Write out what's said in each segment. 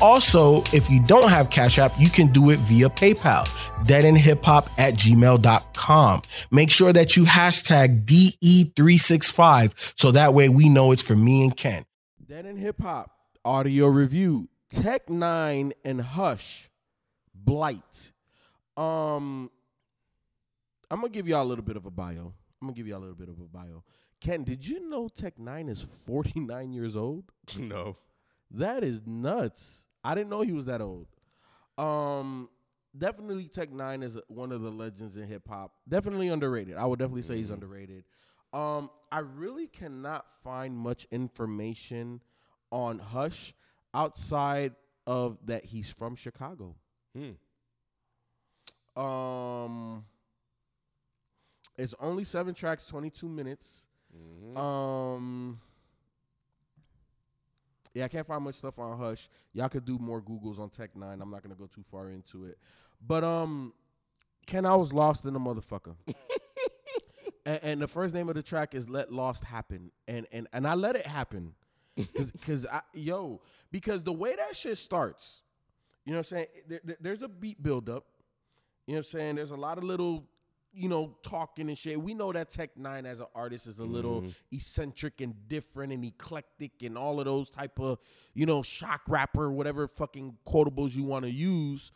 Also, if you don't have Cash App, you can do it via PayPal, deadendhiphop at gmail.com. Make sure that you hashtag DE365 so that way we know it's for me and Ken. Dead End Hip Hop audio review Tech N9ne and Hush Blight. Um, I'm gonna give y'all a little bit of a bio. I'm gonna give y'all a little bit of a bio. Ken, did you know Tech N9ne is 49 years old? No. That is nuts. I didn't know he was that old. Um, definitely Tech N9ne is one of the legends in hip hop. Definitely underrated. I would definitely say he's underrated. Um, I really cannot find much information on Hush outside of that he's from Chicago. Um, it's only seven tracks, twenty two minutes. Um. Yeah, I can't find much stuff on Hush. Y'all could do more Googles on Tech N9ne. I'm not gonna go too far into it. But um Ken, I was lost in the motherfucker. and, and the first name of the track is Let Lost Happen. And and and I let it happen. Cause cause I yo, because the way that shit starts, you know what I'm saying? There, there- there's a beat buildup. You know what I'm saying? There's a lot of little, you know, talking and shit. We know that Tech N9ne as an artist is a little mm-hmm. eccentric and different and eclectic and all of those type of, you know, shock rapper, whatever fucking quotables you want to use.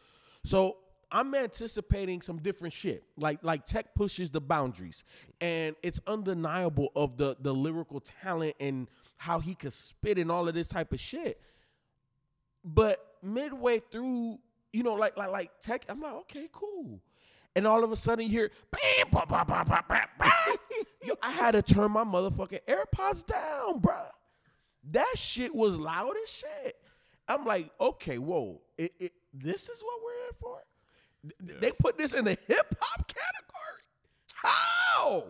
So I'm anticipating some different shit. Like like Tech pushes the boundaries, and it's undeniable of the the lyrical talent and how he could spit and all of this type of shit. But midway through, you know, like like like tech, I'm like, okay, cool. And all of a sudden you hear bam, bah, bah, bah. Yo, I had to turn my motherfucking AirPods down, bruh. That shit was loud as shit. I'm like, okay, whoa, it, it, this is what we're in for. Th- They put this in the hip hop category. How?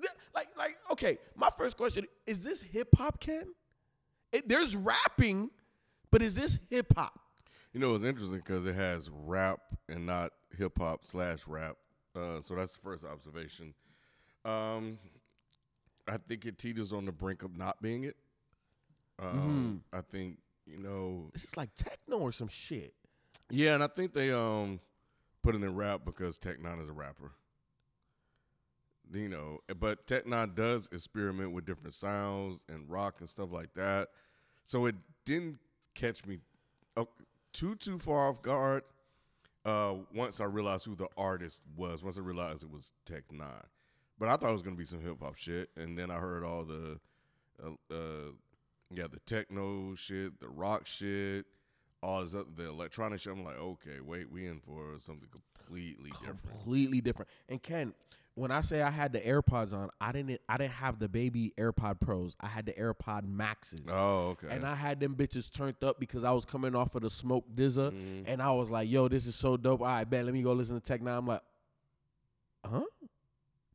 Th- Like, like, okay. My first question is: This hip hop, Ken? It, there's rapping, but is this hip hop? You know, it's interesting because it has rap and not hip hop slash rap. Uh, so that's the first observation. Um, I think it teeters on the brink of not being it. Um, I think you know, This is like techno or some shit. yeah, and I think they um put it in rap because Tech N9ne is a rapper. You know, but Tech N9ne does experiment with different sounds and rock and stuff like that. So it didn't catch me uh, too too far off guard. Uh, once I realized who the artist was, once I realized it was Tech N9ne, but I thought it was gonna be some hip hop shit, and then I heard all the, uh, uh, yeah, the techno shit, the rock shit, all this other, the electronic shit. I'm like, okay, wait, we in for something completely different. Completely different. And Ken, when I say I had the AirPods on, I didn't. I didn't have the baby AirPod Pros. I had the AirPod Maxes. Oh, okay. And I had them bitches turned up because I was coming off of the smoke dizza, Mm-hmm. and I was like, "Yo, this is so dope." All right, bet. Let me go listen to Tech N9ne. I'm like, "Huh?"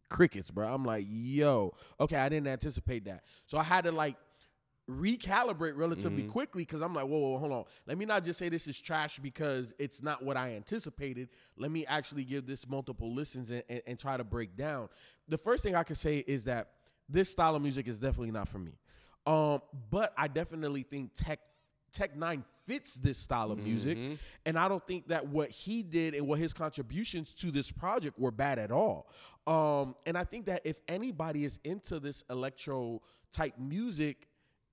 Crickets, bro. I'm like, "Yo, okay." I didn't anticipate that, so I had to like recalibrate relatively Mm-hmm. quickly because I'm like, whoa, whoa, hold on. Let me not just say this is trash because it's not what I anticipated. Let me actually give this multiple listens and, and, and try to break down. The first thing I can say is that this style of music is definitely not for me. Um, but I definitely think Tech Tech N9ne fits this style of music, and I don't think that what he did and what his contributions to this project were bad at all. Um, and I think that if anybody is into this electro type music,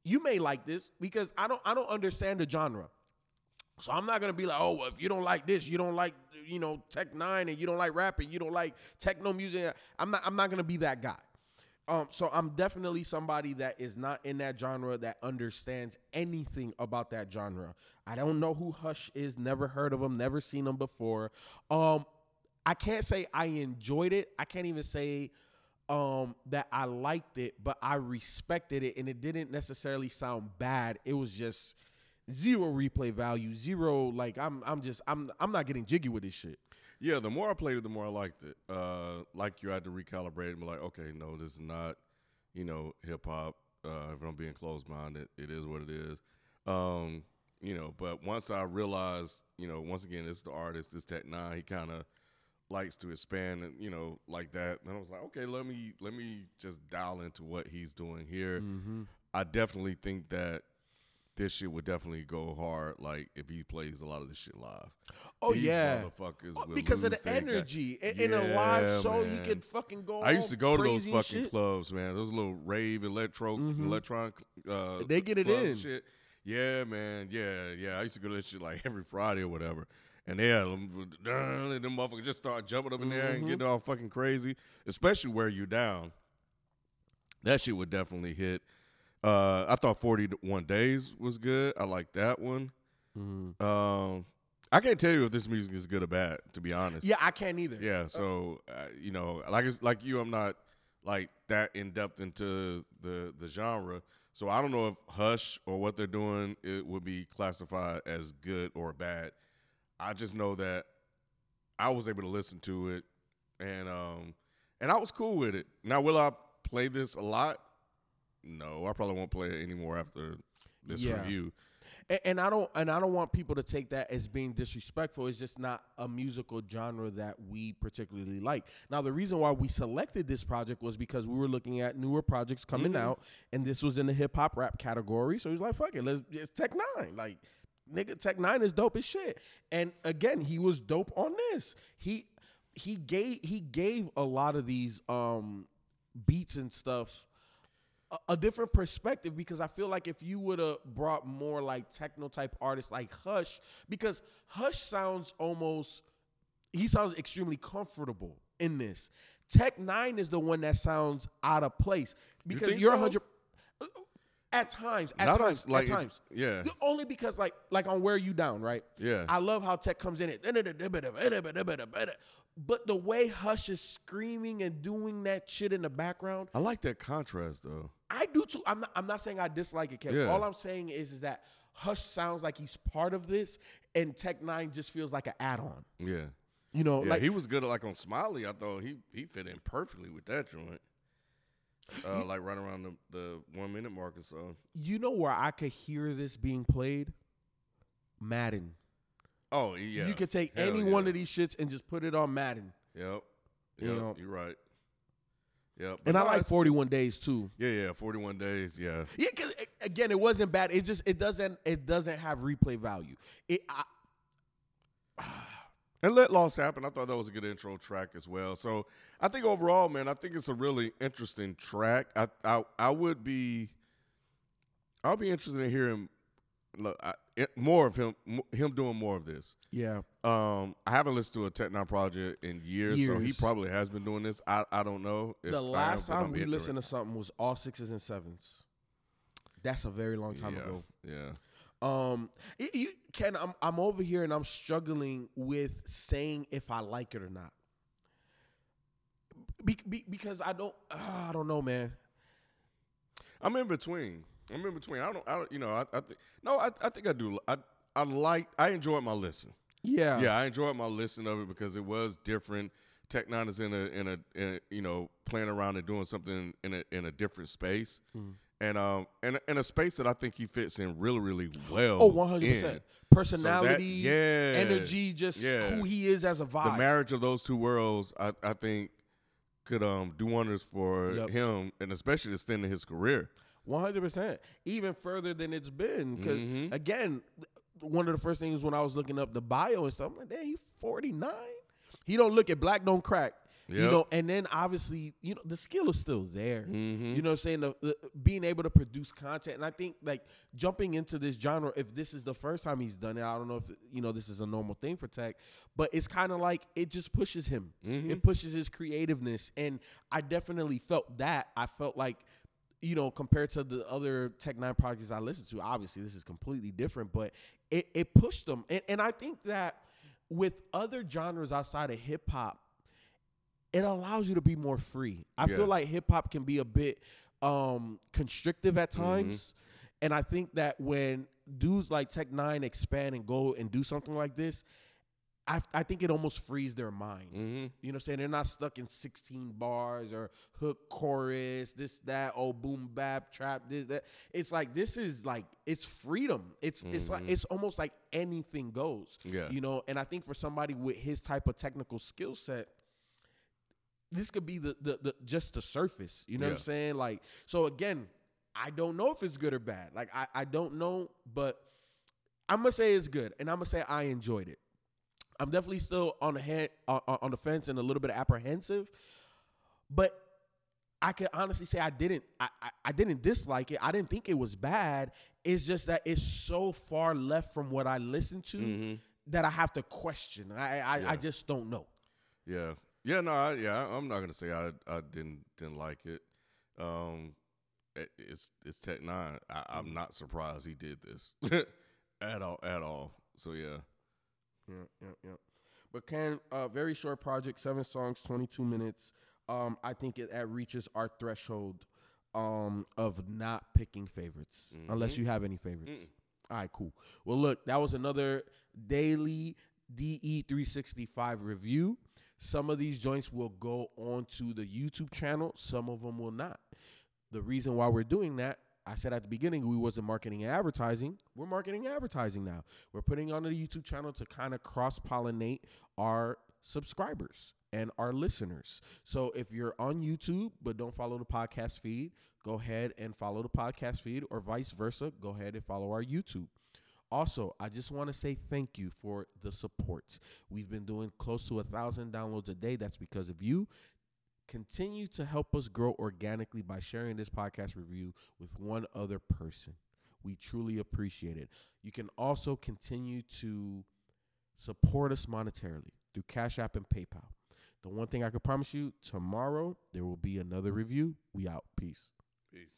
you may like this because I don't I don't understand the genre. So I'm not gonna be like, oh, well, if you don't like this, you don't like, you know, Tech N9ne, and you don't like rapping, you don't like techno music. I'm not. I'm not gonna be that guy. Um, so I'm definitely somebody that is not in that genre that understands anything about that genre. I don't know who Hush is. Never heard of him. Never seen him before. Um, I can't say I enjoyed it. I can't even say um that I liked it, but I respected it, and it didn't necessarily sound bad. It was just zero replay value, zero like I'm I'm just I'm I'm not getting jiggy with this shit. Yeah, the more I played it, the more I liked it. Uh, like you had to recalibrate and be like, okay, no, this is not, you know, hip hop. Uh, if I'm being closed minded, it is what it is. Um, you know, but once I realized, you know, once again, it's the artist, it's Tech N9ne. He kind of likes to expand and you know like that. And I was like, okay, let me let me just dial into what he's doing here. Mm-hmm. I definitely think that this shit would definitely go hard. Like if he plays a lot of this shit live. Oh These yeah, Oh, because of the energy in, in a live show. Man. could fucking go. I used to go to those fucking shit. clubs, man. Those little rave electro Mhm. electronic uh They get it in. Shit. Yeah, man. Yeah, yeah. I used to go to that shit like every Friday or whatever. And yeah, them, them motherfuckers just start jumping up in there and Mhm. getting all fucking crazy, especially where you down. That shit would definitely hit. Uh, I thought 41 Days was good. I like that one. Mhm. Um, I can't tell you if this music is good or bad, to be honest. Yeah, I can't either. Yeah, so uh, you know, like like you, I'm not like that in depth into the the genre. So I don't know if Hush or what they're doing it would be classified as good or bad. I just know that I was able to listen to it, and um, and I was cool with it. Now, will I play this a lot? No, I probably won't play it anymore after this Yeah. review. And, and I don't and I don't want people to take that as being disrespectful. It's just not a musical genre that we particularly like. Now, the reason why we selected this project was because we were looking at newer projects coming Mhm. out, and this was in the hip hop rap category. So he's like, "Fuck it, let's it's Tech N9ne. Like, nigga, Tech N9ne is dope as shit." And again, he was dope on this. He he gave he gave a lot of these um beats and stuff a, a different perspective because I feel like if you would have brought more like techno type artists like Hush, because Hush sounds almost he sounds extremely comfortable in this. Tech N9ne is the one that sounds out of place because think you're a so? hundred. At times, at Not times, as, like at times. yeah, Only because like like on Wear You Down, right? yeah. I love how Tech comes in it. But the way Hush is screaming and doing that shit in the background, I like that contrast though. I do too. I'm not, I'm not saying I dislike it, Kev. Yeah. All I'm saying is, is that Hush sounds like he's part of this, and Tech N9ne just feels like an add-on. Yeah. You know, Yeah, like he was good like on Smiley. I thought he he fit in perfectly with that joint. Uh, like right around the, the one minute mark or so. you know where I could hear this being played? Madden. Oh yeah, You could take Hell any yeah. one of these shits and just put it on Madden. Yep, You know. You're right. Yep. And But I like 41 days too. Yeah, yeah. Forty one days. Yeah. Yeah, cause again, it wasn't bad. It just it doesn't it doesn't have replay value. It I, And let loss happen. I thought that was a good intro track as well. So I think overall, man, I think it's a really interesting track. I I, I would be, I'll be interested in hearing look, I, it, more of him, him doing more of this. yeah. Um, I haven't listened to a Tech N9ne project in years, so he probably has been doing this. I, I don't know. if The last I'm time we listened to something was all sixes and sevens. That's a very long time yeah, ago. Yeah. Um, y- you, Ken, I'm I'm over here and I'm struggling with saying if I like it or not. Be, be, because I don't, ah, I don't know, man. I'm in between. I'm in between. I don't. I don't. You know. I, I think. No. I, I think I do. I. I like. I enjoyed my listen. Yeah, Yeah, I enjoyed my listen of it because it was different. Tech N9ne is in a in a, in a you know playing around and doing something in a in a different space, Mm. And um and in a space that I think he fits in really really well. Oh, 100 in. percent. So that- Personality, yeah, energy, just yeah. who he is as a vibe. The marriage of those two worlds, I I think, could um do wonders for Yep. him, and especially extending his career. One hundred percent, even further than it's been. Because Mhm. again, one of the first things when I was looking up the bio and stuff, I'm like, damn, he forty nine. He don't look at black, don't crack. You know, and then obviously, you know, the skill is still there. Mhm. You know what I'm saying? The, the, being able to produce content. And I think like jumping into this genre, if this is the first time he's done it, I don't know if you know this is a normal thing for tech, but it's kind of like it just pushes him. Mhm. It pushes his creativeness. And I definitely felt that. I felt like you know, compared to the other Tech N9ne projects I listened to, obviously this is completely different, but it, it pushed them. And, and I think that with other genres outside of hip hop, it allows you to be more free. I Yeah. feel like hip hop can be a bit um constrictive at Mm-hmm. times. And I think that when dudes like Tech N9ne expand and go and do something like this, I I think it almost frees their mind. Mm-hmm. You know what I'm saying? They're not stuck in 16 bars or hook chorus, this, that, oh boom bap, trap, this, that. It's like this is like it's freedom. It's it's like Mhm. it's almost like anything goes. Yeah. You know, and I think for somebody with his type of technical skill set, this could be the, the the just the surface. You know what I'm saying? Like, so again, I don't know if it's good or bad. Like I, I don't know, but I'm gonna say it's good, and I'm gonna say I enjoyed it. I'm definitely still on the hand on, on the fence and a little bit apprehensive, but I can honestly say I didn't I, I I didn't dislike it. I didn't think it was bad. It's just that it's so far left from what I listened to Mm-hmm. that I have to question. I I, Yeah. I just don't know. Yeah, yeah, no, I, yeah. I'm not gonna say I I didn't didn't like it. Um, it, it's it's Tech N9ne. I, I'm not surprised he did this at all at all. So yeah, Yeah, yeah, yeah. But can uh very short project, seven songs, twenty two minutes. Um, I think it, it reaches our threshold um of not picking favorites unless Mhm. you have any favorites. All right, cool. Well, look, that was another daily DE three sixty five review. Some of these joints will go onto the YouTube channel. Some of them will not. The reason why we're doing that, I said at the beginning, we wasn't marketing and advertising. We're marketing advertising now. We're putting on the YouTube channel to kind of cross pollinate our subscribers and our listeners. So if you're on YouTube but don't follow the podcast feed, go ahead and follow the podcast feed, or vice versa. Go ahead and follow our YouTube. Also, I just want to say thank you for the support. We've been doing close to a thousand downloads a day. That's because of you. Continue to help us grow organically by sharing this podcast review with one other person. We truly appreciate it. You can also continue to support us monetarily through Cash App and PayPal. The one thing I can promise you tomorrow, there will be another review. We out. Peace. Peace.